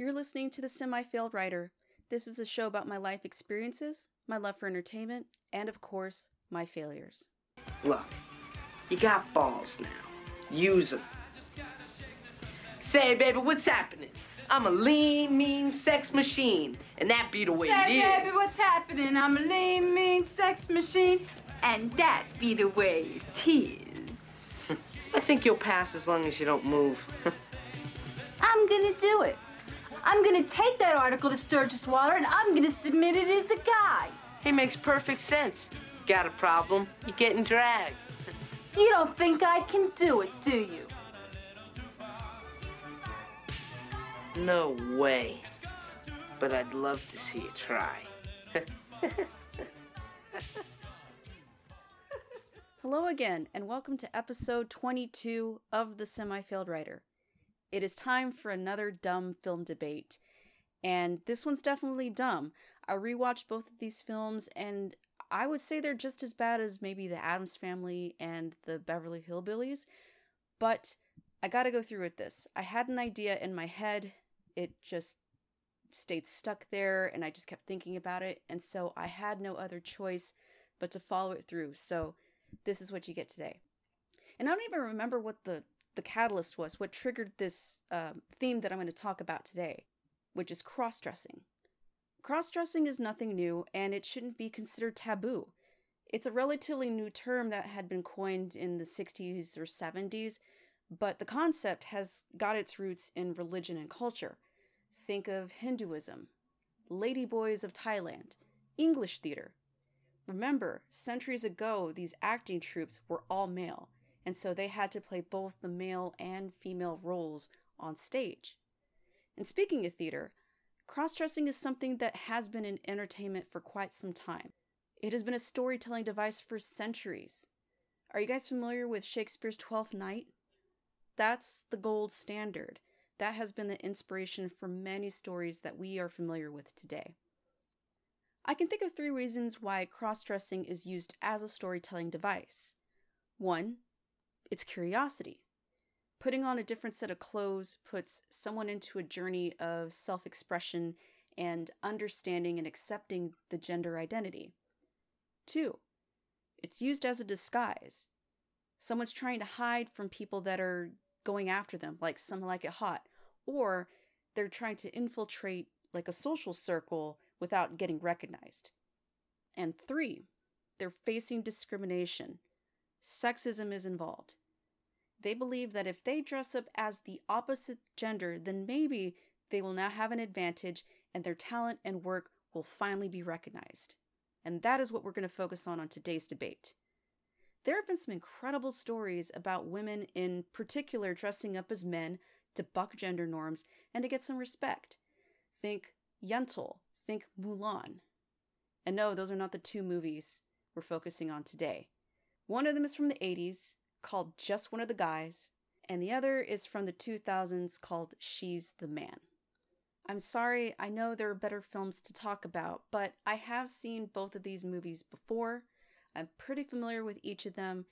You're listening to The Semi Failed Writer. This is a show about my life experiences, my love for entertainment, and of course, my failures. Look, you got balls now. Use them. Say, baby, what's happening? I'm a lean, mean sex machine, and that be the way Say, it is. baby, what's happening? I'm a lean, mean sex machine, and that be the way it is. I think you'll pass as long as you don't move. I'm gonna do it. I'm gonna take that article to Sturgis Water and I'm gonna submit it as a guy. it makes perfect sense. Got a problem? You're getting dragged. You don't think I can do it, do you? No way. But I'd love to see you try. Hello again, and welcome to episode 22 of The Semi Failed Writer. It is time for another dumb film debate, and this one's definitely dumb. I rewatched both of these films, and I would say they're just as bad as maybe The Addams Family and The Beverly Hillbillies, but I gotta go through with this. I had an idea in my head, it just stayed stuck there, and I just kept thinking about it, and so I had no other choice but to follow it through. So, this is what you get today. And I don't even remember what the, the catalyst was, what triggered this um, theme that I'm going to talk about today, which is cross dressing. Cross dressing is nothing new and it shouldn't be considered taboo. It's a relatively new term that had been coined in the 60s or 70s, but the concept has got its roots in religion and culture. Think of Hinduism, Ladyboys of Thailand, English theater, Remember, centuries ago, these acting troupes were all male, and so they had to play both the male and female roles on stage. And speaking of theater, cross dressing is something that has been in entertainment for quite some time. It has been a storytelling device for centuries. Are you guys familiar with Shakespeare's Twelfth Night? That's the gold standard. That has been the inspiration for many stories that we are familiar with today. I can think of three reasons why cross dressing is used as a storytelling device. One, it's curiosity. Putting on a different set of clothes puts someone into a journey of self expression and understanding and accepting the gender identity. Two, it's used as a disguise. Someone's trying to hide from people that are going after them, like some like it hot, or they're trying to infiltrate like a social circle without getting recognized. And three, they're facing discrimination. Sexism is involved. They believe that if they dress up as the opposite gender, then maybe they will now have an advantage and their talent and work will finally be recognized. And that is what we're going to focus on on today's debate. There have been some incredible stories about women in particular dressing up as men to buck gender norms and to get some respect. Think Yentl, think Mulan. And no, those are not the two movies we're focusing on today. One of them is from the 80s, called Just One of the Guys, and the other is from the 2000s called She's the Man. I'm sorry, I know there are better films to talk about, but I have seen both of these movies before. I'm pretty familiar with each of them,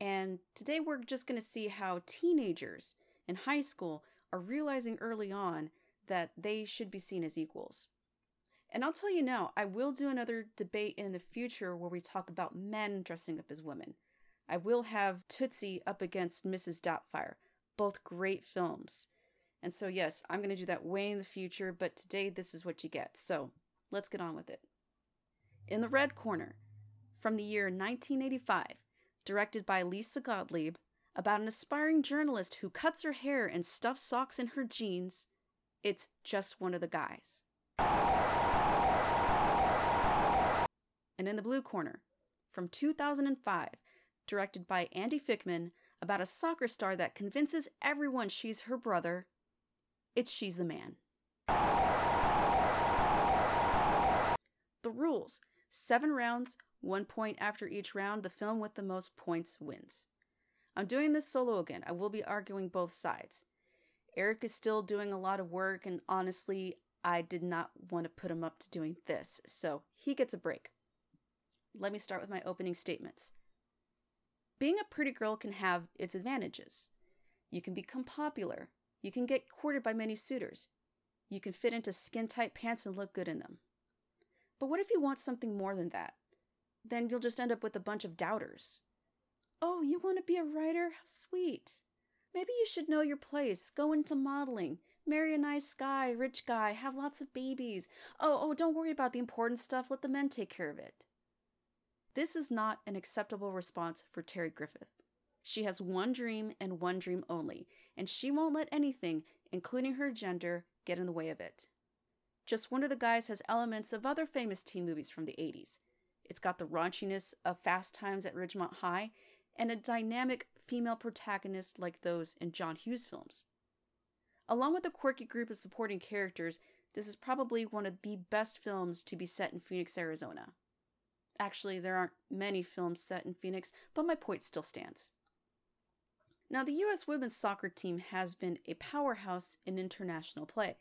and today we're just going to see how teenagers in high school are realizing early on that they should be seen as equals. And I'll tell you now, I will do another debate in the future where we talk about men dressing up as women. I will have Tootsie up against Mrs. Doubtfire, both great films. And so, yes, I'm going to do that way in the future, but today this is what you get. So, let's get on with it. In the red corner, from the year 1985, directed by Lisa Gottlieb, about an aspiring journalist who cuts her hair and stuffs socks in her jeans, it's just one of the guys. And in the blue corner, from 2005, directed by Andy Fickman, about a soccer star that convinces everyone she's her brother, it's She's the Man. The rules seven rounds, one point after each round. The film with the most points wins. I'm doing this solo again. I will be arguing both sides. Eric is still doing a lot of work, and honestly, I did not want to put him up to doing this, so he gets a break. Let me start with my opening statements. Being a pretty girl can have its advantages. You can become popular. You can get courted by many suitors. You can fit into skin tight pants and look good in them. But what if you want something more than that? Then you'll just end up with a bunch of doubters. Oh, you want to be a writer? How sweet. Maybe you should know your place, go into modeling, marry a nice guy, rich guy, have lots of babies. Oh, oh, don't worry about the important stuff, let the men take care of it. This is not an acceptable response for Terry Griffith. She has one dream and one dream only, and she won't let anything, including her gender, get in the way of it. Just One of the Guys has elements of other famous teen movies from the 80s. It's got the raunchiness of Fast Times at Ridgemont High and a dynamic female protagonist like those in John Hughes films. Along with a quirky group of supporting characters, this is probably one of the best films to be set in Phoenix, Arizona. Actually, there aren't many films set in Phoenix, but my point still stands. Now, the U.S. women's soccer team has been a powerhouse in international play.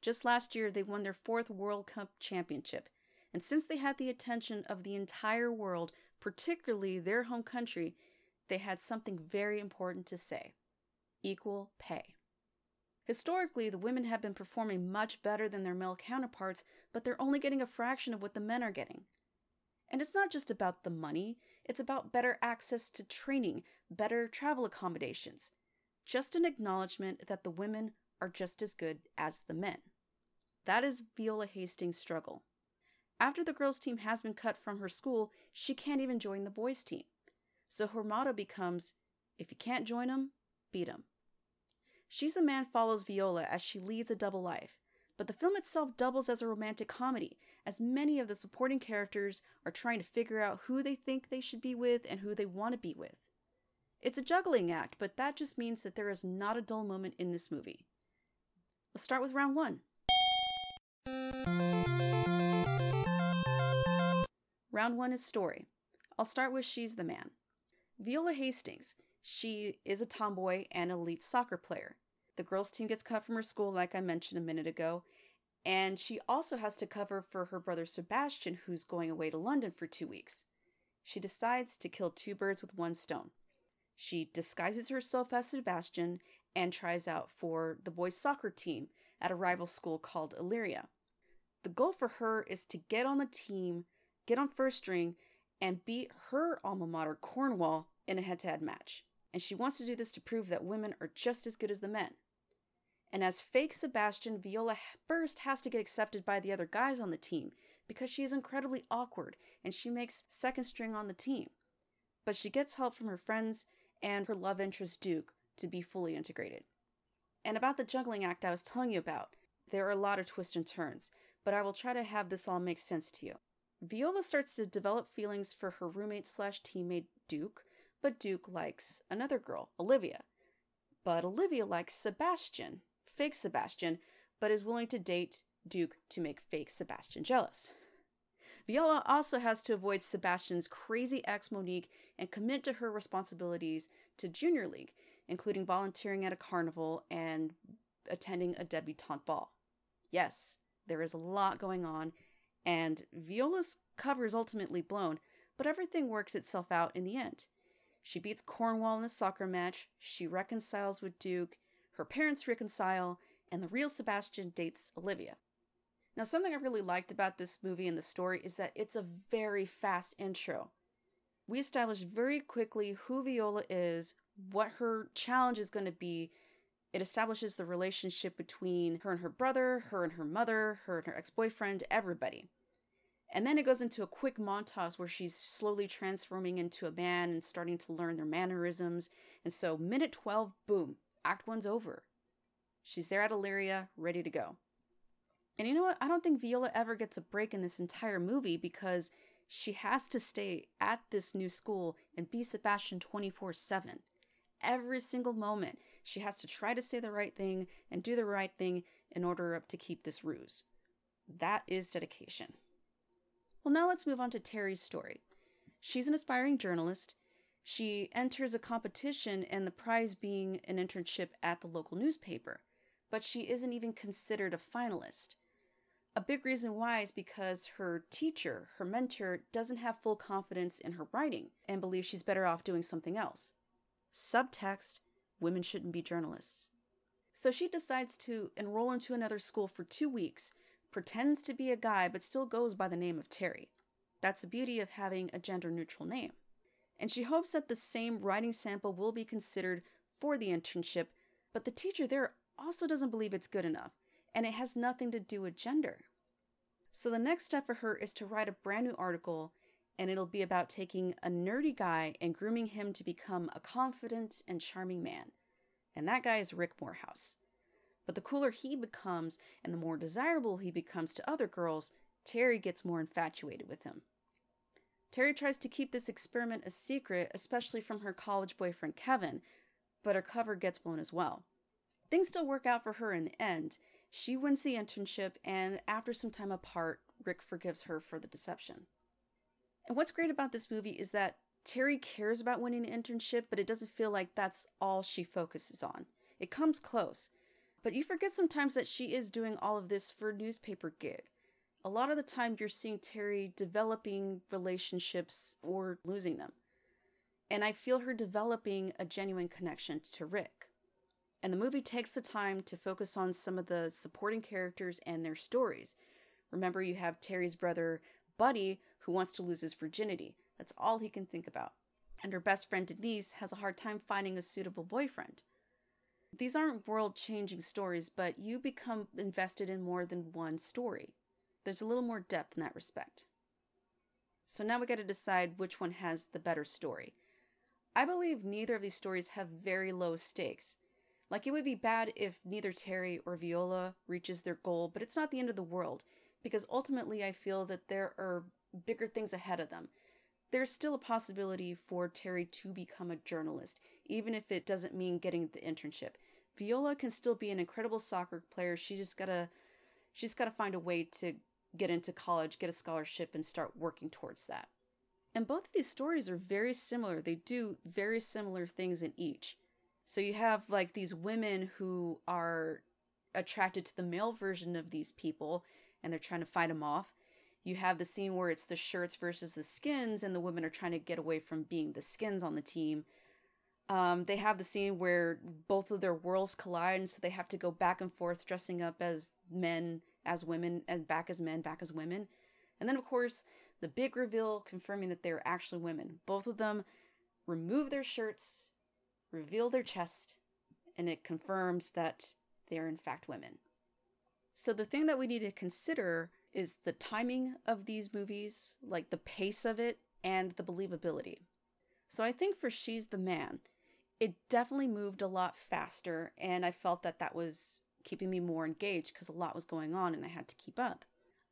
Just last year, they won their fourth World Cup championship, and since they had the attention of the entire world, particularly their home country, they had something very important to say equal pay. Historically, the women have been performing much better than their male counterparts, but they're only getting a fraction of what the men are getting. And it's not just about the money, it's about better access to training, better travel accommodations. Just an acknowledgement that the women are just as good as the men. That is Viola Hastings' struggle. After the girls' team has been cut from her school, she can't even join the boys' team. So her motto becomes if you can't join them, beat them. She's a Man follows Viola as she leads a double life, but the film itself doubles as a romantic comedy, as many of the supporting characters are trying to figure out who they think they should be with and who they want to be with. It's a juggling act, but that just means that there is not a dull moment in this movie. Let's start with round one. Round one is story. I'll start with She's the Man. Viola Hastings. She is a tomboy and elite soccer player. The girls' team gets cut from her school, like I mentioned a minute ago, and she also has to cover for her brother Sebastian, who's going away to London for two weeks. She decides to kill two birds with one stone. She disguises herself as Sebastian and tries out for the boys' soccer team at a rival school called Illyria. The goal for her is to get on the team, get on first string, and beat her alma mater, Cornwall, in a head to head match. And she wants to do this to prove that women are just as good as the men. And as fake Sebastian, Viola first has to get accepted by the other guys on the team because she is incredibly awkward and she makes second string on the team. But she gets help from her friends and her love interest Duke to be fully integrated. And about the juggling act I was telling you about, there are a lot of twists and turns, but I will try to have this all make sense to you. Viola starts to develop feelings for her roommate slash teammate Duke, but Duke likes another girl, Olivia. But Olivia likes Sebastian, fake Sebastian, but is willing to date Duke to make fake Sebastian jealous. Viola also has to avoid Sebastian's crazy ex Monique and commit to her responsibilities to Junior League, including volunteering at a carnival and attending a debutante ball. Yes, there is a lot going on, and Viola's cover is ultimately blown, but everything works itself out in the end. She beats Cornwall in a soccer match, she reconciles with Duke, her parents reconcile, and the real Sebastian dates Olivia. Now, something I really liked about this movie and the story is that it's a very fast intro. We establish very quickly who Viola is, what her challenge is going to be. It establishes the relationship between her and her brother, her and her mother, her and her ex boyfriend, everybody. And then it goes into a quick montage where she's slowly transforming into a man and starting to learn their mannerisms. And so, minute 12, boom, Act One's over. She's there at Illyria, ready to go. And you know what? I don't think Viola ever gets a break in this entire movie because she has to stay at this new school and be Sebastian 24 7. Every single moment, she has to try to say the right thing and do the right thing in order to keep this ruse. That is dedication. Well, now let's move on to Terry's story. She's an aspiring journalist. She enters a competition, and the prize being an internship at the local newspaper, but she isn't even considered a finalist. A big reason why is because her teacher, her mentor, doesn't have full confidence in her writing and believes she's better off doing something else. Subtext women shouldn't be journalists. So she decides to enroll into another school for two weeks, pretends to be a guy, but still goes by the name of Terry. That's the beauty of having a gender neutral name. And she hopes that the same writing sample will be considered for the internship, but the teacher there also doesn't believe it's good enough, and it has nothing to do with gender. So the next step for her is to write a brand new article, and it'll be about taking a nerdy guy and grooming him to become a confident and charming man. And that guy is Rick Morehouse. But the cooler he becomes and the more desirable he becomes to other girls, Terry gets more infatuated with him. Terry tries to keep this experiment a secret, especially from her college boyfriend Kevin, but her cover gets blown as well. Things still work out for her in the end, she wins the internship, and after some time apart, Rick forgives her for the deception. And what's great about this movie is that Terry cares about winning the internship, but it doesn't feel like that's all she focuses on. It comes close, but you forget sometimes that she is doing all of this for a newspaper gig. A lot of the time, you're seeing Terry developing relationships or losing them. And I feel her developing a genuine connection to Rick. And the movie takes the time to focus on some of the supporting characters and their stories. Remember, you have Terry's brother, Buddy, who wants to lose his virginity. That's all he can think about. And her best friend, Denise, has a hard time finding a suitable boyfriend. These aren't world changing stories, but you become invested in more than one story. There's a little more depth in that respect. So now we got to decide which one has the better story. I believe neither of these stories have very low stakes. Like, it would be bad if neither Terry or Viola reaches their goal, but it's not the end of the world, because ultimately I feel that there are bigger things ahead of them. There's still a possibility for Terry to become a journalist, even if it doesn't mean getting the internship. Viola can still be an incredible soccer player. She just gotta, she's gotta find a way to get into college, get a scholarship, and start working towards that. And both of these stories are very similar. They do very similar things in each. So you have like these women who are attracted to the male version of these people and they're trying to fight them off. You have the scene where it's the shirts versus the skins, and the women are trying to get away from being the skins on the team. Um, they have the scene where both of their worlds collide, and so they have to go back and forth, dressing up as men, as women, and back as men, back as women. And then, of course, the big reveal confirming that they're actually women. Both of them remove their shirts, reveal their chest, and it confirms that they are in fact women. So the thing that we need to consider is the timing of these movies, like the pace of it, and the believability. So I think for She's the Man, it definitely moved a lot faster, and I felt that that was keeping me more engaged because a lot was going on and I had to keep up.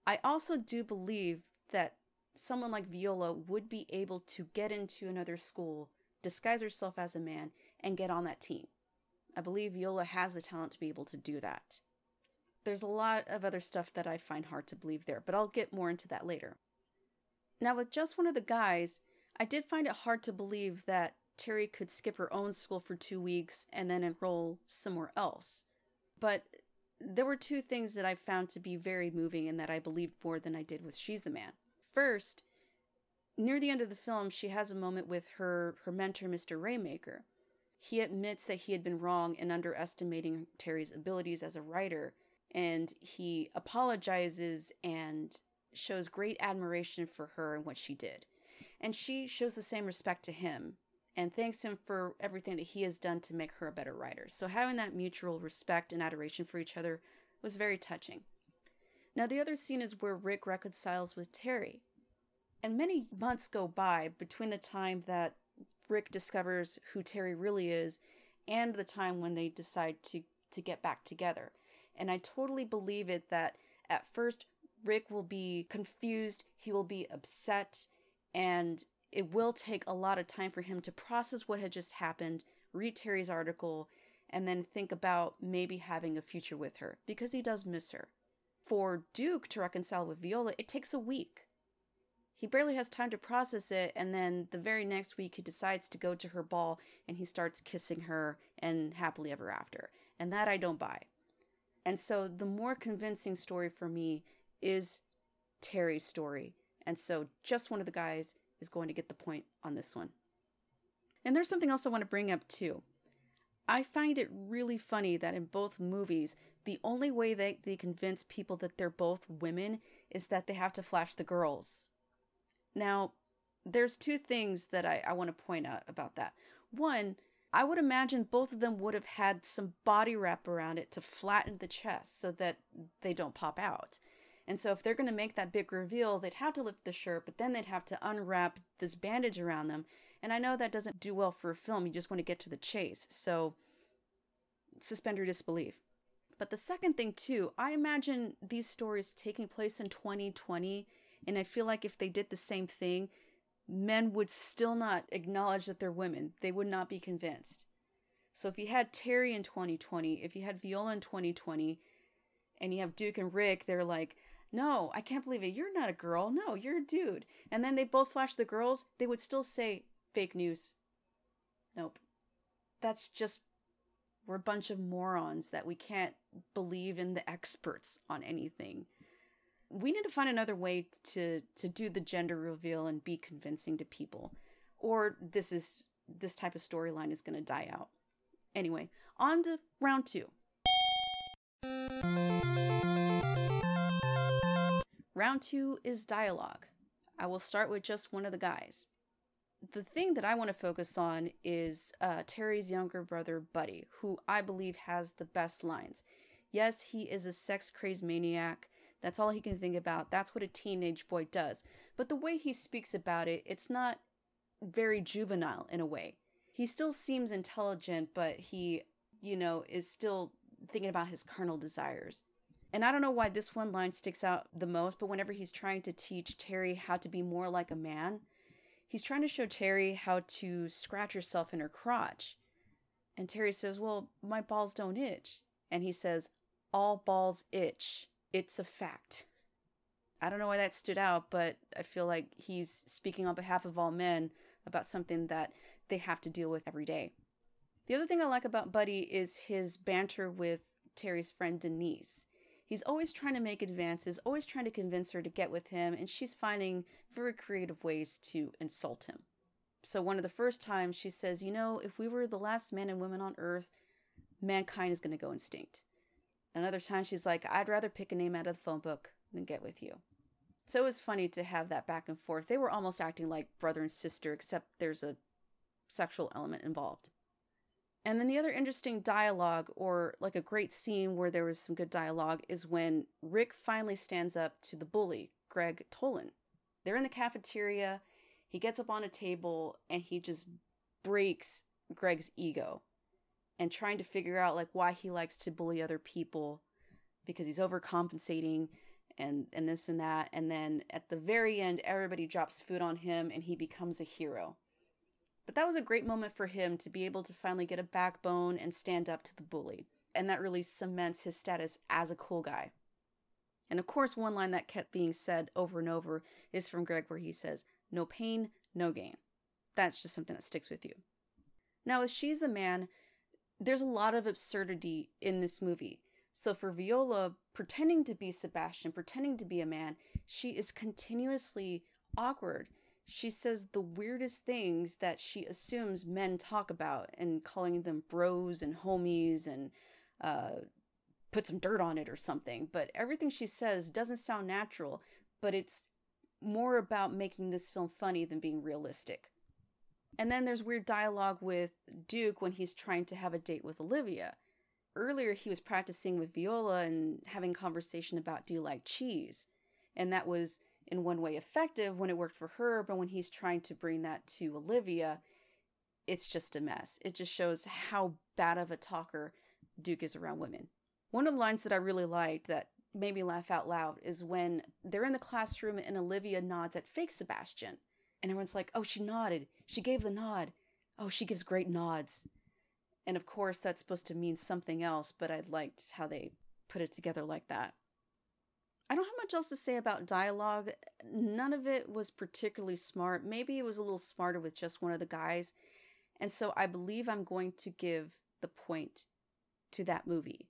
I also do believe that someone like Viola would be able to get into another school, disguise herself as a man, and get on that team. I believe Viola has the talent to be able to do that. There's a lot of other stuff that I find hard to believe there, but I'll get more into that later. Now, with just one of the guys, I did find it hard to believe that Terry could skip her own school for two weeks and then enroll somewhere else. But there were two things that I found to be very moving and that I believed more than I did with She's the Man. First, near the end of the film, she has a moment with her, her mentor, Mr. Raymaker. He admits that he had been wrong in underestimating Terry's abilities as a writer, and he apologizes and shows great admiration for her and what she did. And she shows the same respect to him and thanks him for everything that he has done to make her a better writer. So having that mutual respect and adoration for each other was very touching. Now, the other scene is where Rick reconciles with Terry. And many months go by between the time that Rick discovers who Terry really is and the time when they decide to, to get back together. And I totally believe it that at first Rick will be confused, he will be upset, and it will take a lot of time for him to process what had just happened, read Terry's article, and then think about maybe having a future with her because he does miss her. For Duke to reconcile with Viola, it takes a week. He barely has time to process it, and then the very next week he decides to go to her ball and he starts kissing her and happily ever after. And that I don't buy. And so the more convincing story for me is Terry's story. And so just one of the guys is going to get the point on this one. And there's something else I want to bring up too. I find it really funny that in both movies, the only way they, they convince people that they're both women is that they have to flash the girls. Now, there's two things that I, I want to point out about that. One, I would imagine both of them would have had some body wrap around it to flatten the chest so that they don't pop out. And so if they're going to make that big reveal, they'd have to lift the shirt, but then they'd have to unwrap this bandage around them. And I know that doesn't do well for a film. You just want to get to the chase. So suspend your disbelief. But the second thing, too, I imagine these stories taking place in 2020. And I feel like if they did the same thing, men would still not acknowledge that they're women. They would not be convinced. So if you had Terry in 2020, if you had Viola in 2020, and you have Duke and Rick, they're like, no, I can't believe it. You're not a girl. No, you're a dude. And then they both flash the girls, they would still say fake news. Nope. That's just, we're a bunch of morons that we can't believe in the experts on anything we need to find another way to to do the gender reveal and be convincing to people or this is this type of storyline is going to die out anyway on to round 2 round 2 is dialogue i will start with just one of the guys the thing that i want to focus on is uh, terry's younger brother buddy who i believe has the best lines yes he is a sex crazed maniac that's all he can think about. That's what a teenage boy does. But the way he speaks about it, it's not very juvenile in a way. He still seems intelligent, but he, you know, is still thinking about his carnal desires. And I don't know why this one line sticks out the most, but whenever he's trying to teach Terry how to be more like a man, he's trying to show Terry how to scratch herself in her crotch. And Terry says, Well, my balls don't itch. And he says, All balls itch. It's a fact. I don't know why that stood out, but I feel like he's speaking on behalf of all men about something that they have to deal with every day. The other thing I like about Buddy is his banter with Terry's friend Denise. He's always trying to make advances, always trying to convince her to get with him, and she's finding very creative ways to insult him. So, one of the first times she says, You know, if we were the last men and women on earth, mankind is going to go extinct. Another time she's like, I'd rather pick a name out of the phone book than get with you. So it was funny to have that back and forth. They were almost acting like brother and sister, except there's a sexual element involved. And then the other interesting dialogue, or like a great scene where there was some good dialogue, is when Rick finally stands up to the bully, Greg Tolan. They're in the cafeteria. He gets up on a table and he just breaks Greg's ego and trying to figure out like why he likes to bully other people because he's overcompensating and and this and that and then at the very end everybody drops food on him and he becomes a hero but that was a great moment for him to be able to finally get a backbone and stand up to the bully and that really cements his status as a cool guy and of course one line that kept being said over and over is from greg where he says no pain no gain that's just something that sticks with you now as she's a man there's a lot of absurdity in this movie. So for Viola, pretending to be Sebastian, pretending to be a man, she is continuously awkward. She says the weirdest things that she assumes men talk about and calling them bros and homies and uh, put some dirt on it or something. But everything she says doesn't sound natural, but it's more about making this film funny than being realistic. And then there's weird dialogue with Duke when he's trying to have a date with Olivia. Earlier, he was practicing with Viola and having conversation about do you like cheese? And that was in one way effective when it worked for her, but when he's trying to bring that to Olivia, it's just a mess. It just shows how bad of a talker Duke is around women. One of the lines that I really liked that made me laugh out loud is when they're in the classroom and Olivia nods at fake Sebastian. And everyone's like, oh, she nodded. She gave the nod. Oh, she gives great nods. And of course, that's supposed to mean something else, but I liked how they put it together like that. I don't have much else to say about dialogue. None of it was particularly smart. Maybe it was a little smarter with just one of the guys. And so I believe I'm going to give the point to that movie.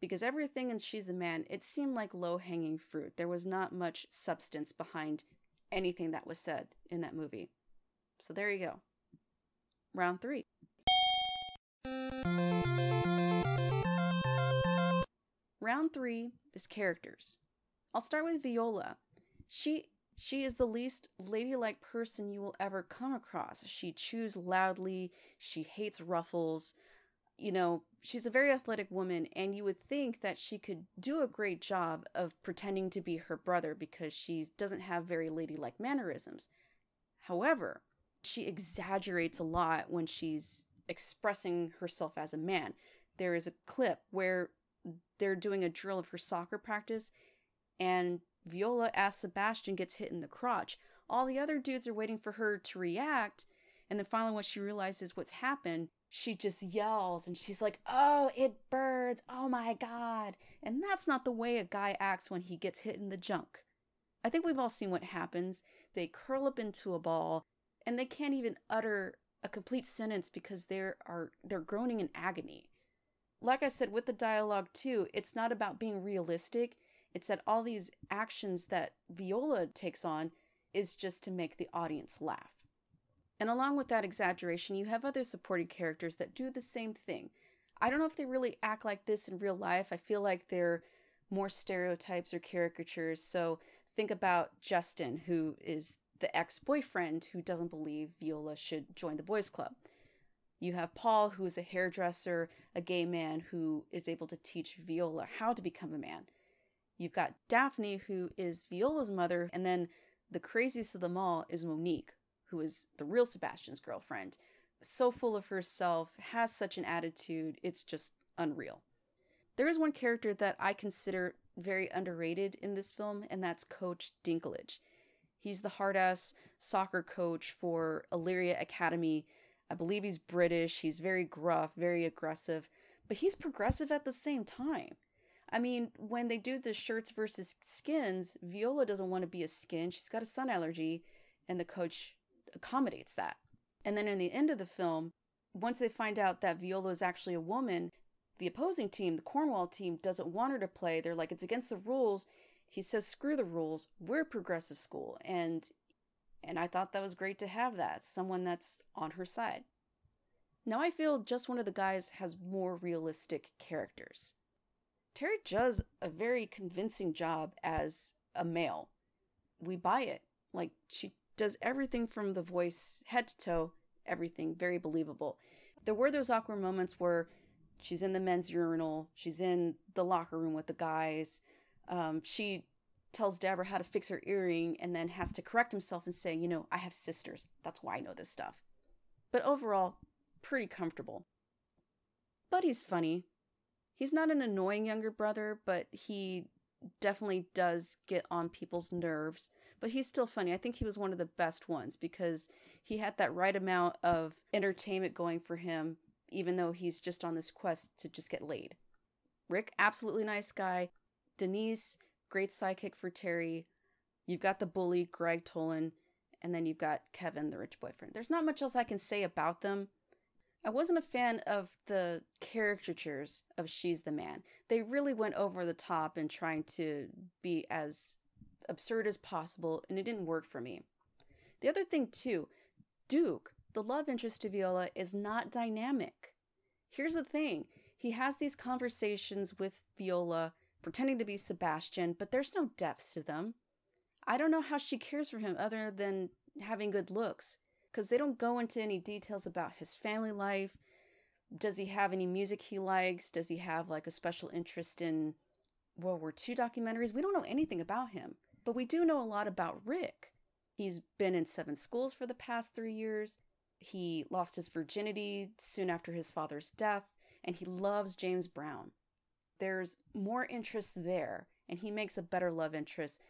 Because everything in She's the Man, it seemed like low hanging fruit. There was not much substance behind anything that was said in that movie. So there you go. Round three. Round three is characters. I'll start with Viola. She she is the least ladylike person you will ever come across. She chews loudly, she hates ruffles. You know, she's a very athletic woman, and you would think that she could do a great job of pretending to be her brother because she doesn't have very ladylike mannerisms. However, she exaggerates a lot when she's expressing herself as a man. There is a clip where they're doing a drill of her soccer practice, and Viola, as Sebastian, gets hit in the crotch. All the other dudes are waiting for her to react, and then finally, when she realizes what's happened, she just yells and she's like, Oh, it burns. Oh my God. And that's not the way a guy acts when he gets hit in the junk. I think we've all seen what happens. They curl up into a ball and they can't even utter a complete sentence because they're are they're groaning in agony. Like I said with the dialogue too, it's not about being realistic. It's that all these actions that Viola takes on is just to make the audience laugh. And along with that exaggeration, you have other supporting characters that do the same thing. I don't know if they really act like this in real life. I feel like they're more stereotypes or caricatures. So think about Justin, who is the ex boyfriend who doesn't believe Viola should join the boys' club. You have Paul, who is a hairdresser, a gay man who is able to teach Viola how to become a man. You've got Daphne, who is Viola's mother, and then the craziest of them all is Monique, who is the real Sebastian's girlfriend. So full of herself, has such an attitude, it's just unreal. There is one character that I consider very underrated in this film, and that's Coach Dinklage. He's the hard ass soccer coach for Illyria Academy. I believe he's British. He's very gruff, very aggressive, but he's progressive at the same time. I mean, when they do the shirts versus skins, Viola doesn't want to be a skin. She's got a sun allergy, and the coach accommodates that. And then in the end of the film, once they find out that Viola is actually a woman, the opposing team, the Cornwall team, doesn't want her to play. They're like, it's against the rules. He says, screw the rules. We're a progressive school. And and I thought that was great to have that. Someone that's on her side. Now I feel just one of the guys has more realistic characters. Terry does a very convincing job as a male. We buy it. Like, she does everything from the voice, head to toe, everything very believable. There were those awkward moments where she's in the men's urinal, she's in the locker room with the guys. Um, she tells Deborah how to fix her earring and then has to correct himself and say, you know, I have sisters. That's why I know this stuff. But overall, pretty comfortable. Buddy's funny he's not an annoying younger brother, but he definitely does get on people's nerves. But he's still funny. I think he was one of the best ones because he had that right amount of entertainment going for him, even though he's just on this quest to just get laid. Rick, absolutely nice guy. Denise, great sidekick for Terry. You've got the bully, Greg Tolan, and then you've got Kevin, the rich boyfriend. There's not much else I can say about them. I wasn't a fan of the caricatures of She's the Man. They really went over the top in trying to be as absurd as possible, and it didn't work for me. The other thing, too, Duke, the love interest to Viola, is not dynamic. Here's the thing he has these conversations with Viola, pretending to be Sebastian, but there's no depth to them. I don't know how she cares for him other than having good looks because they don't go into any details about his family life. Does he have any music he likes? Does he have like a special interest in World War II documentaries? We don't know anything about him, but we do know a lot about Rick. He's been in seven schools for the past three years. He lost his virginity soon after his father's death, and he loves James Brown. There's more interest there, and he makes a better love interest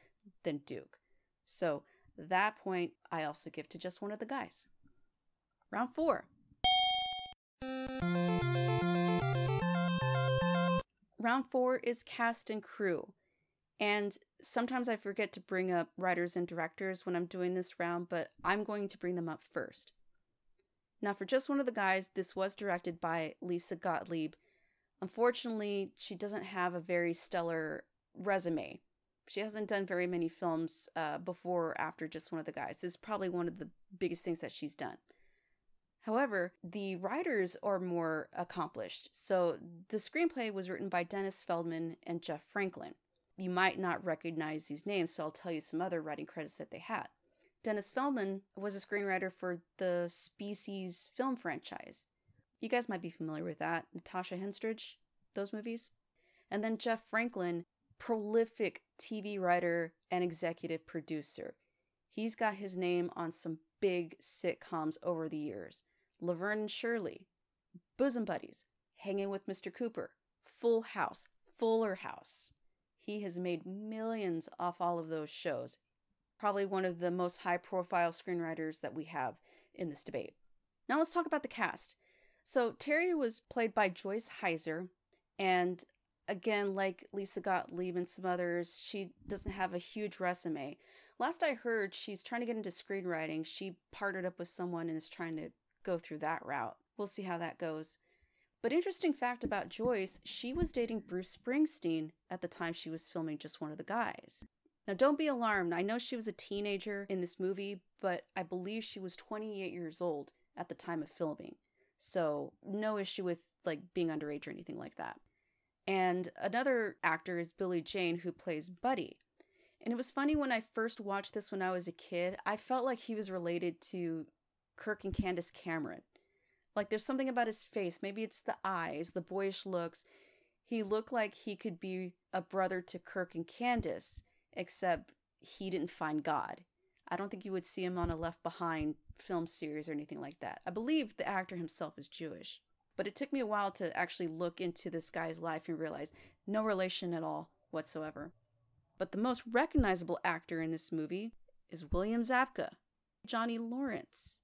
than Duke. So that point I also give to just one of the guys. Round four. Round four is cast and crew. And sometimes I forget to bring up writers and directors when I'm doing this round, but I'm going to bring them up first. Now, for just one of the guys, this was directed by Lisa Gottlieb. Unfortunately, she doesn't have a very stellar resume she hasn't done very many films uh, before or after just one of the guys. This is probably one of the biggest things that she's done. However, the writers are more accomplished. So the screenplay was written by Dennis Feldman and Jeff Franklin. You might not recognize these names, so I'll tell you some other writing credits that they had. Dennis Feldman was a screenwriter for the Species film franchise. You guys might be familiar with that. Natasha Henstridge, those movies. And then Jeff Franklin, prolific TV writer and executive producer. He's got his name on some big sitcoms over the years Laverne and Shirley, Bosom Buddies, Hanging with Mr. Cooper, Full House, Fuller House. He has made millions off all of those shows. Probably one of the most high profile screenwriters that we have in this debate. Now let's talk about the cast. So Terry was played by Joyce Hyser, and again, like Lisa Gottlieb and some others, she doesn't have a huge resume. Last I heard, she's trying to get into screenwriting. She partnered up with someone and is trying to go through that route. We'll see how that goes. But interesting fact about Joyce, she was dating Bruce Springsteen at the time she was filming Just One of the Guys. Now, don't be alarmed. I know she was a teenager in this movie, but I believe she was 28 years old at the time of filming. So, no issue with like being underage or anything like that. And another actor is Billy Jayne, who plays Buddy. And it was funny when I first watched this when I was a kid, I felt like he was related to Kirk and Candace Cameron. Like there's something about his face, maybe it's the eyes, the boyish looks. He looked like he could be a brother to Kirk and Candace, except he didn't find God. I don't think you would see him on a Left Behind film series or anything like that. I believe the actor himself is Jewish. But it took me a while to actually look into this guy's life and realize no relation at all whatsoever. But the most recognizable actor in this movie is William Zabka, Johnny Lawrence.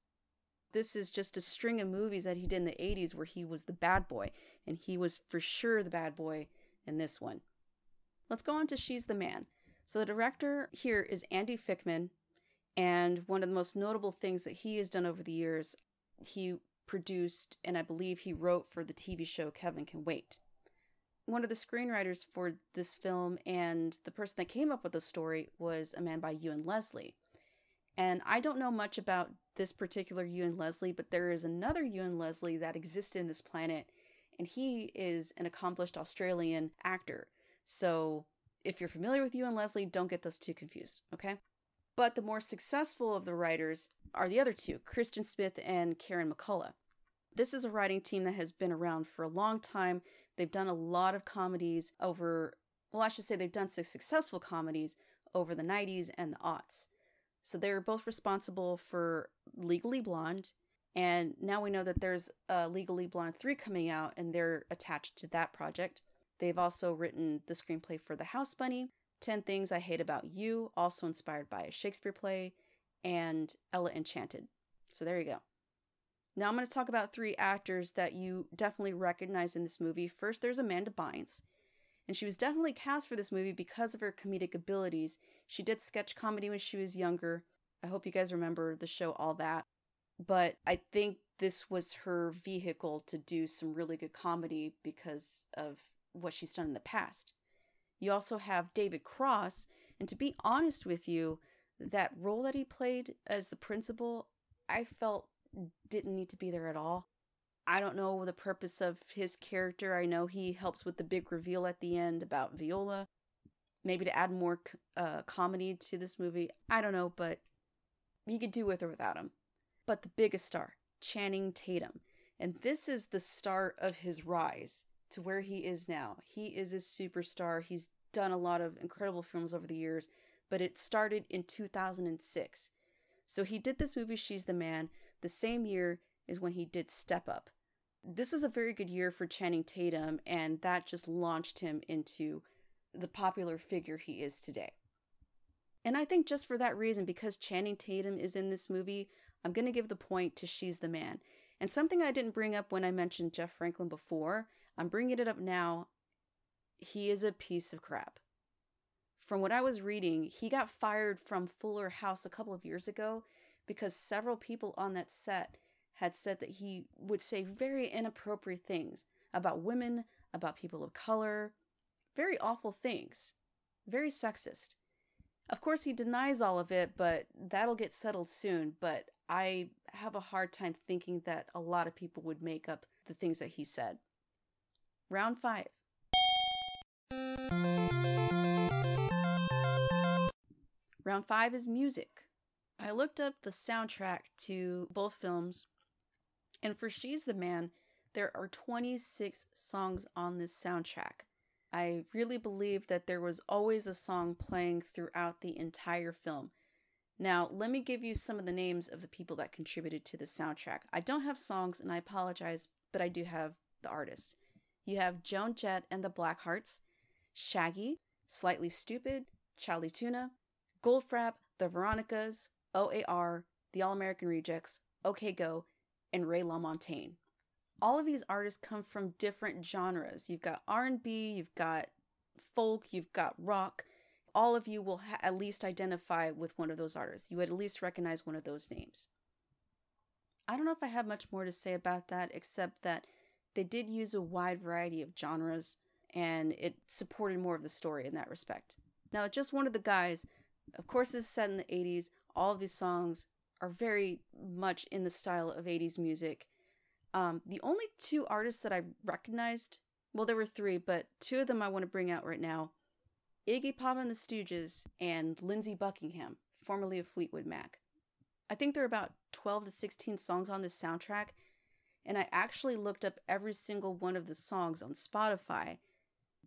This is just a string of movies that he did in the 80s where he was the bad boy, and he was for sure the bad boy in this one. Let's go on to She's the Man. So the director here is Andy Fickman, and one of the most notable things that he has done over the years, he produced, and I believe he wrote for the TV show Kevin Can Wait. One of the screenwriters for this film and the person that came up with the story was a man by Ewan Leslie. And I don't know much about this particular Ewan Leslie, but there is another Ewen Leslie that exists in this planet, and he is an accomplished Australian actor. So if you're familiar with Ewen Leslie, don't get those two confused, okay? But the more successful of the writers are the other two, Kristen Smith and Karen McCullah. This is a writing team that has been around for a long time. They've done a lot of comedies over, well, I should say they've done six successful comedies over the 90s and the aughts. So they're both responsible for Legally Blonde, and now we know that there's a Legally Blonde 3 coming out, and they're attached to that project. They've also written the screenplay for The House Bunny, 10 Things I Hate About You, also inspired by a Shakespeare play, and Ella Enchanted. So there you go. Now I'm going to talk about three actors that you definitely recognize in this movie. First, there's Amanda Bynes, and she was definitely cast for this movie because of her comedic abilities. She did sketch comedy when she was younger. I hope you guys remember the show All That. But I think this was her vehicle to do some really good comedy because of what she's done in the past. You also have David Cross, and to be honest with you, that role that he played as the principal, I felt didn't need to be there at all. I don't know the purpose of his character. I know he helps with the big reveal at the end about Viola. Maybe to add more uh, comedy to this movie. I don't know, but you could do with or without him. But the biggest star, Channing Tatum. And this is the start of his rise to where he is now. He is a superstar. He's done a lot of incredible films over the years but it started in 2006. So he did this movie, She's the Man, the same year as when he did Step Up. This was a very good year for Channing Tatum, and that just launched him into the popular figure he is today. And I think just for that reason, because Channing Tatum is in this movie, I'm going to give the point to She's the Man. And something I didn't bring up when I mentioned Jeff Franklin before, I'm bringing it up now. He is a piece of crap from what I was reading, he got fired from Fuller House a couple of years ago because several people on that set had said that he would say very inappropriate things about women, about people of color, very awful things, very sexist. Of course, he denies all of it, but that'll get settled soon. But I have a hard time thinking that a lot of people would make up the things that he said. Round five. Round five is music. I looked up the soundtrack to both films, and for She's the Man, there are 26 songs on this soundtrack. I really believe that there was always a song playing throughout the entire film. Now, let me give you some of the names of the people that contributed to the soundtrack. I don't have songs, and I apologize, but I do have the artists. You have Joan Jett and the Blackhearts, Shaggy, Slightly Stoopid, Chali 2na, Goldfrapp, The Veronicas, OAR, The All American Rejects, OK Go, and Ray LaMontagne. All of these artists come from different genres. You've got R&B, you've got folk, you've got rock. All of you will ha- at least identify with one of those artists. You would at least recognize one of those names. I don't know if I have much more to say about that except that they did use a wide variety of genres and it supported more of the story in that respect. Now, just one of the guys, of course, is set in the 80s. All of these songs are very much in the style of 80s music. Um, the only two artists that I recognized, well, there were three, but two of them I want to bring out right now Iggy Pop and the Stooges and Lindsey Buckingham, formerly of Fleetwood Mac. I think there are about 12 to 16 songs on this soundtrack, and I actually looked up every single one of the songs on Spotify.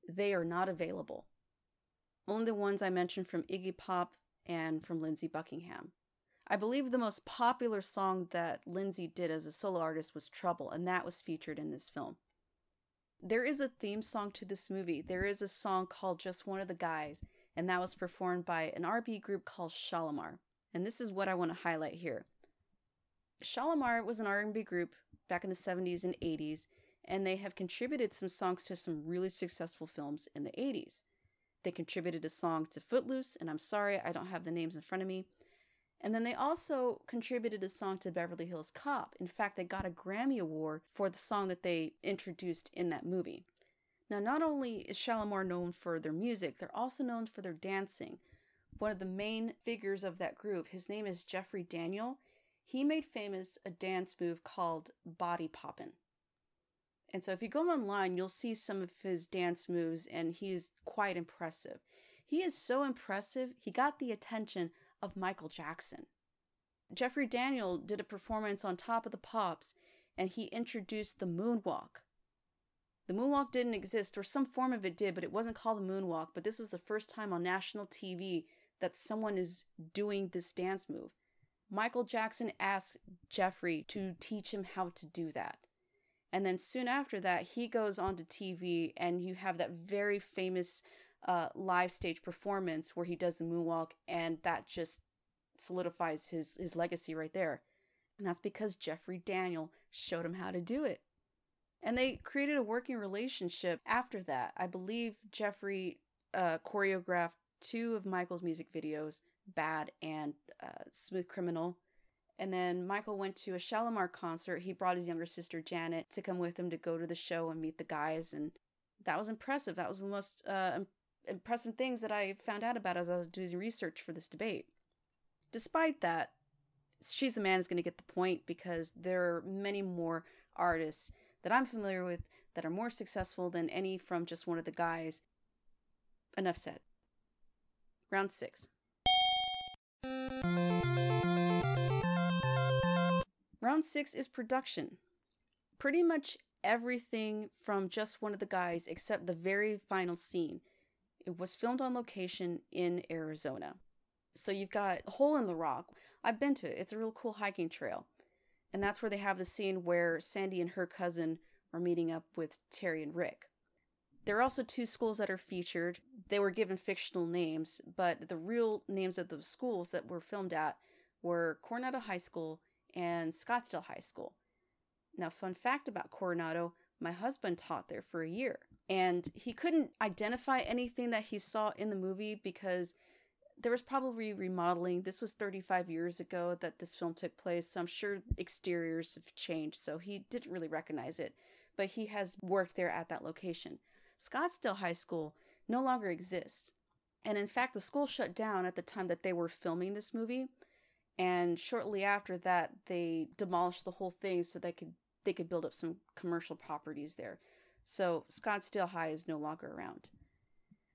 They are not available. Only the ones I mentioned from Iggy Pop and from Lindsey Buckingham. I believe the most popular song that Lindsey did as a solo artist was Trouble, and that was featured in this film. There is a theme song to this movie. There is a song called Just One of the Guys, and that was performed by an R&B group called Shalamar. And this is what I want to highlight here. Shalamar was an R&B group back in the 70s and 80s, and they have contributed some songs to some really successful films in the 80s. They contributed a song to Footloose, and I'm sorry I don't have the names in front of me. And then they also contributed a song to Beverly Hills Cop. In fact, they got a Grammy Award for the song that they introduced in that movie. Now, not only is Shalamar known for their music, they're also known for their dancing. One of the main figures of that group, his name is Jeffrey Daniel. He made famous a dance move called Body Poppin'. And so if you go online, you'll see some of his dance moves, and he's quite impressive. He is so impressive, he got the attention of Michael Jackson. Jeffrey Daniel did a performance on Top of the Pops, and he introduced the moonwalk. The moonwalk didn't exist, or some form of it did, but it wasn't called the moonwalk. But this was the first time on national TV that someone is doing this dance move. Michael Jackson asked Jeffrey to teach him how to do that. And then soon after that, he goes onto TV, and you have that very famous uh, live stage performance where he does the moonwalk, and that just solidifies his his legacy right there. And that's because Jeffrey Daniel showed him how to do it. And they created a working relationship after that. I believe Jeffrey uh, choreographed two of Michael's music videos, Bad and uh, Smooth Criminal. And then Michael went to a Shalamar concert. He brought his younger sister Janet to come with him to go to the show and meet the guys. And that was impressive. That was the most uh, impressive things that I found out about as I was doing research for this debate. Despite that, She's the Man is going to get the point because there are many more artists that I'm familiar with that are more successful than any from just one of the guys. Enough said. Round six. Round six is production. Pretty much everything from just one of the guys except the very final scene it was filmed on location in Arizona. So you've got hole in the rock. I've been to it. It's a real cool hiking trail. And that's where they have the scene where Sandy and her cousin are meeting up with Terry and Rick. There are also two schools that are featured. They were given fictional names, but the real names of the schools that were filmed at were Coronado High School and Scottsdale High School. Now, fun fact about Coronado my husband taught there for a year and he couldn't identify anything that he saw in the movie because there was probably remodeling. This was 35 years ago that this film took place, so I'm sure exteriors have changed, so he didn't really recognize it. But he has worked there at that location. Scottsdale High School no longer exists. And in fact, the school shut down at the time that they were filming this movie. And shortly after that, they demolished the whole thing so they could they could build up some commercial properties there. So Scottsdale High is no longer around.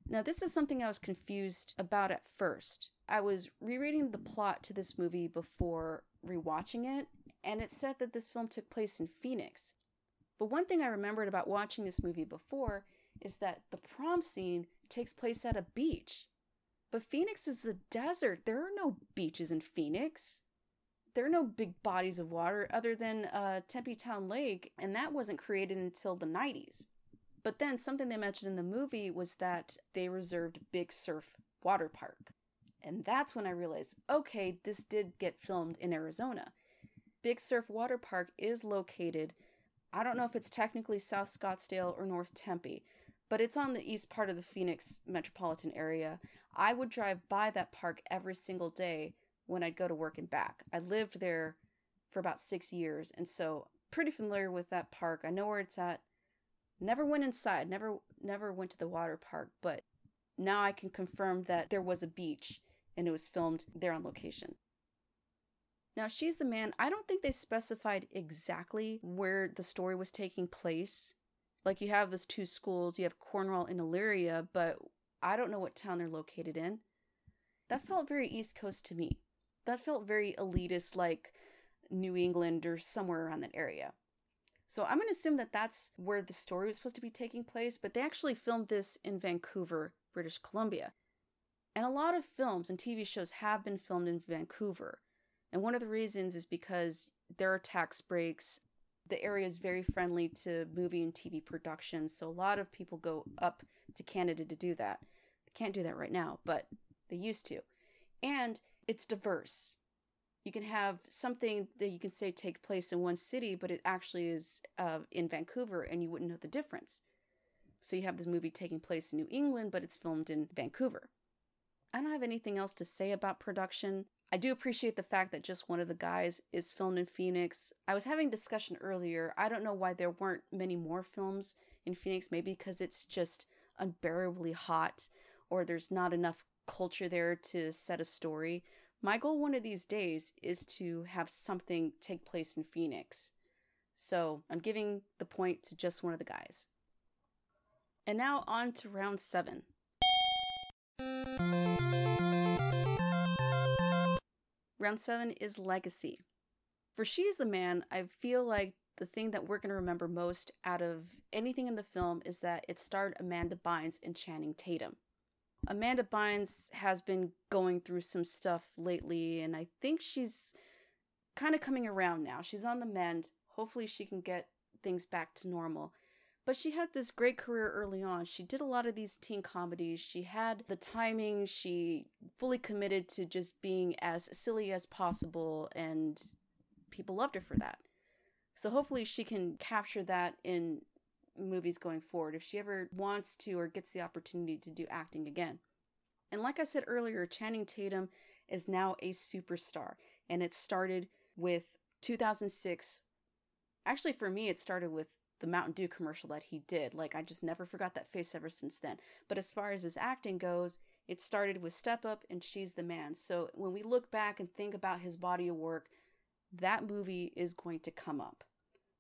Now, this is something I was confused about at first. I was rereading the plot to this movie before rewatching it, and it said that this film took place in Phoenix. But one thing I remembered about watching this movie before is that the prom scene takes place at a beach. But Phoenix is a desert. There are no beaches in Phoenix. There are no big bodies of water other than uh, Tempe Town Lake, and that wasn't created until the 90s. But then something they mentioned in the movie was that they reserved Big Surf Water Park. And that's when I realized okay, this did get filmed in Arizona. Big Surf Water Park is located, I don't know if it's technically South Scottsdale or North Tempe, but it's on the east part of the Phoenix metropolitan area. I would drive by that park every single day when I'd go to work and back. I lived there for about six years, and so pretty familiar with that park. I know where it's at. Never went inside, never never went to the water park, but now I can confirm that there was a beach and it was filmed there on location. Now, She's the Man, I don't think they specified exactly where the story was taking place. Like, you have those two schools, you have Cornwall and Illyria, but I don't know what town they're located in. That mm-hmm. felt very East Coast to me. That felt very elitist, like New England or somewhere around that area. So I'm going to assume that that's where the story was supposed to be taking place, but they actually filmed this in Vancouver, British Columbia. And a lot of films and TV shows have been filmed in Vancouver. And one of the reasons is because there are tax breaks. The area is very friendly to movie and TV productions, so a lot of people go up to Canada to do that. They can't do that right now, but they used to. And it's diverse. You can have something that you can say take place in one city, but it actually is uh, in Vancouver, and you wouldn't know the difference. So you have this movie taking place in New England, but it's filmed in Vancouver. I don't have anything else to say about production. I do appreciate the fact that just one of the guys is filmed in Phoenix. I was having discussion earlier. I don't know why there weren't many more films in Phoenix, maybe because it's just unbearably hot or there's not enough culture there to set a story. My goal one of these days is to have something take place in Phoenix. So I'm giving the point to just one of the guys. And now on to round seven. Round seven is legacy. For She is the Man, I feel like the thing that we're going to remember most out of anything in the film is that it starred Amanda Bynes and Channing Tatum. Amanda Bynes has been going through some stuff lately, and I think she's kind of coming around now. She's on the mend. Hopefully, she can get things back to normal. But she had this great career early on. She did a lot of these teen comedies. She had the timing. She fully committed to just being as silly as possible, and people loved her for that. So hopefully she can capture that in movies going forward if she ever wants to or gets the opportunity to do acting again. And like I said earlier, Channing Tatum is now a superstar, and it started with 2006. Actually, for me, it started with the Mountain Dew commercial that he did. Like, I just never forgot that face ever since then. But as far as his acting goes, it started with Step Up and She's the Man. So when we look back and think about his body of work, that movie is going to come up.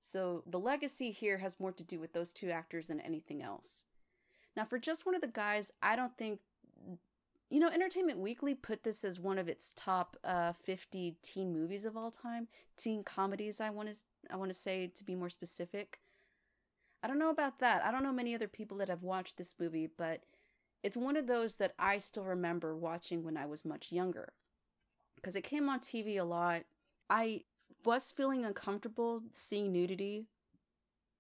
So the legacy here has more to do with those two actors than anything else. Now, for just one of the guys, I don't think. You know, Entertainment Weekly put this as one of its top uh, 50 teen movies of all time, teen comedies. I want to I want to say to be more specific. I don't know about that. I don't know many other people that have watched this movie, but it's one of those that I still remember watching when I was much younger. Because it came on TV a lot. I was feeling uncomfortable seeing nudity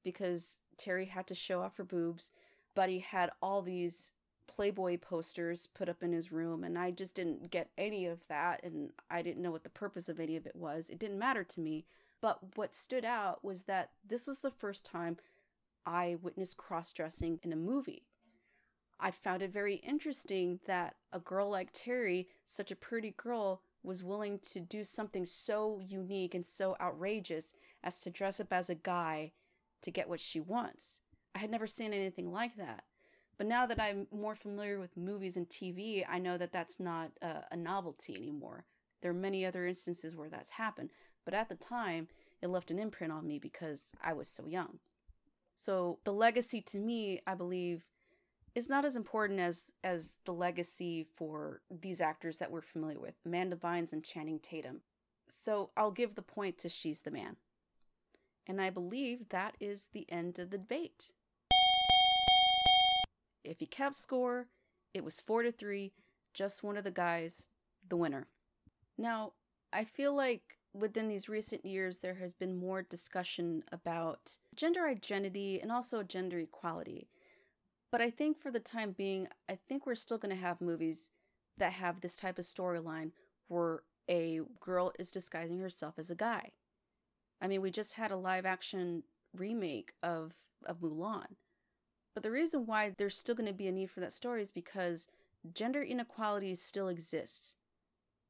because Terry had to show off her boobs, he had all these Playboy posters put up in his room, and I just didn't get any of that, and I didn't know what the purpose of any of it was. It didn't matter to me. But what stood out was that this was the first time I witnessed cross dressing in a movie. I found it very interesting that a girl like Terry, such a pretty girl, was willing to do something so unique and so outrageous as to dress up as a guy to get what she wants. I had never seen anything like that. But now that I'm more familiar with movies and TV, I know that that's not a, a novelty anymore. There are many other instances where that's happened, but at the time, it left an imprint on me because I was so young. So the legacy to me, I believe, is not as important as as the legacy for these actors that we're familiar with, Amanda Bynes and Channing Tatum. So I'll give the point to She's the Man. And I believe that is the end of the debate. If you kept score, it was 4 to 3, just one of the guys, the winner. Now, I feel like within these recent years there has been more discussion about gender identity and also gender equality. But I think for the time being, I think we're still going to have movies that have this type of storyline where a girl is disguising herself as a guy. I mean, we just had a live action remake of, of Mulan. But the reason why there's still going to be a need for that story is because gender inequality still exists.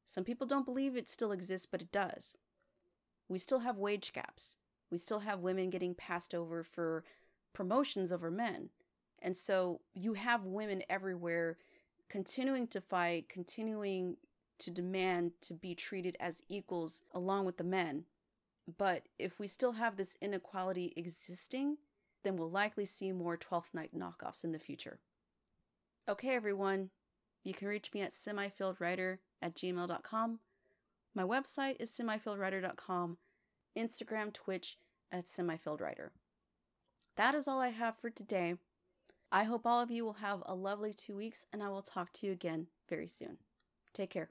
Some people don't believe it still exists, but it does. We still have wage gaps. We still have women getting passed over for promotions over men. And so you have women everywhere continuing to fight, continuing to demand to be treated as equals along with the men. But if we still have this inequality existing, then we'll likely see more 12th Night knockoffs in the future. Okay, everyone, you can reach me at semifieldwriter at gmail.com. My website is semifieldwriter.com, Instagram, Twitch at semifieldwriter. That is all I have for today. I hope all of you will have a lovely two weeks, and I will talk to you again very soon. Take care.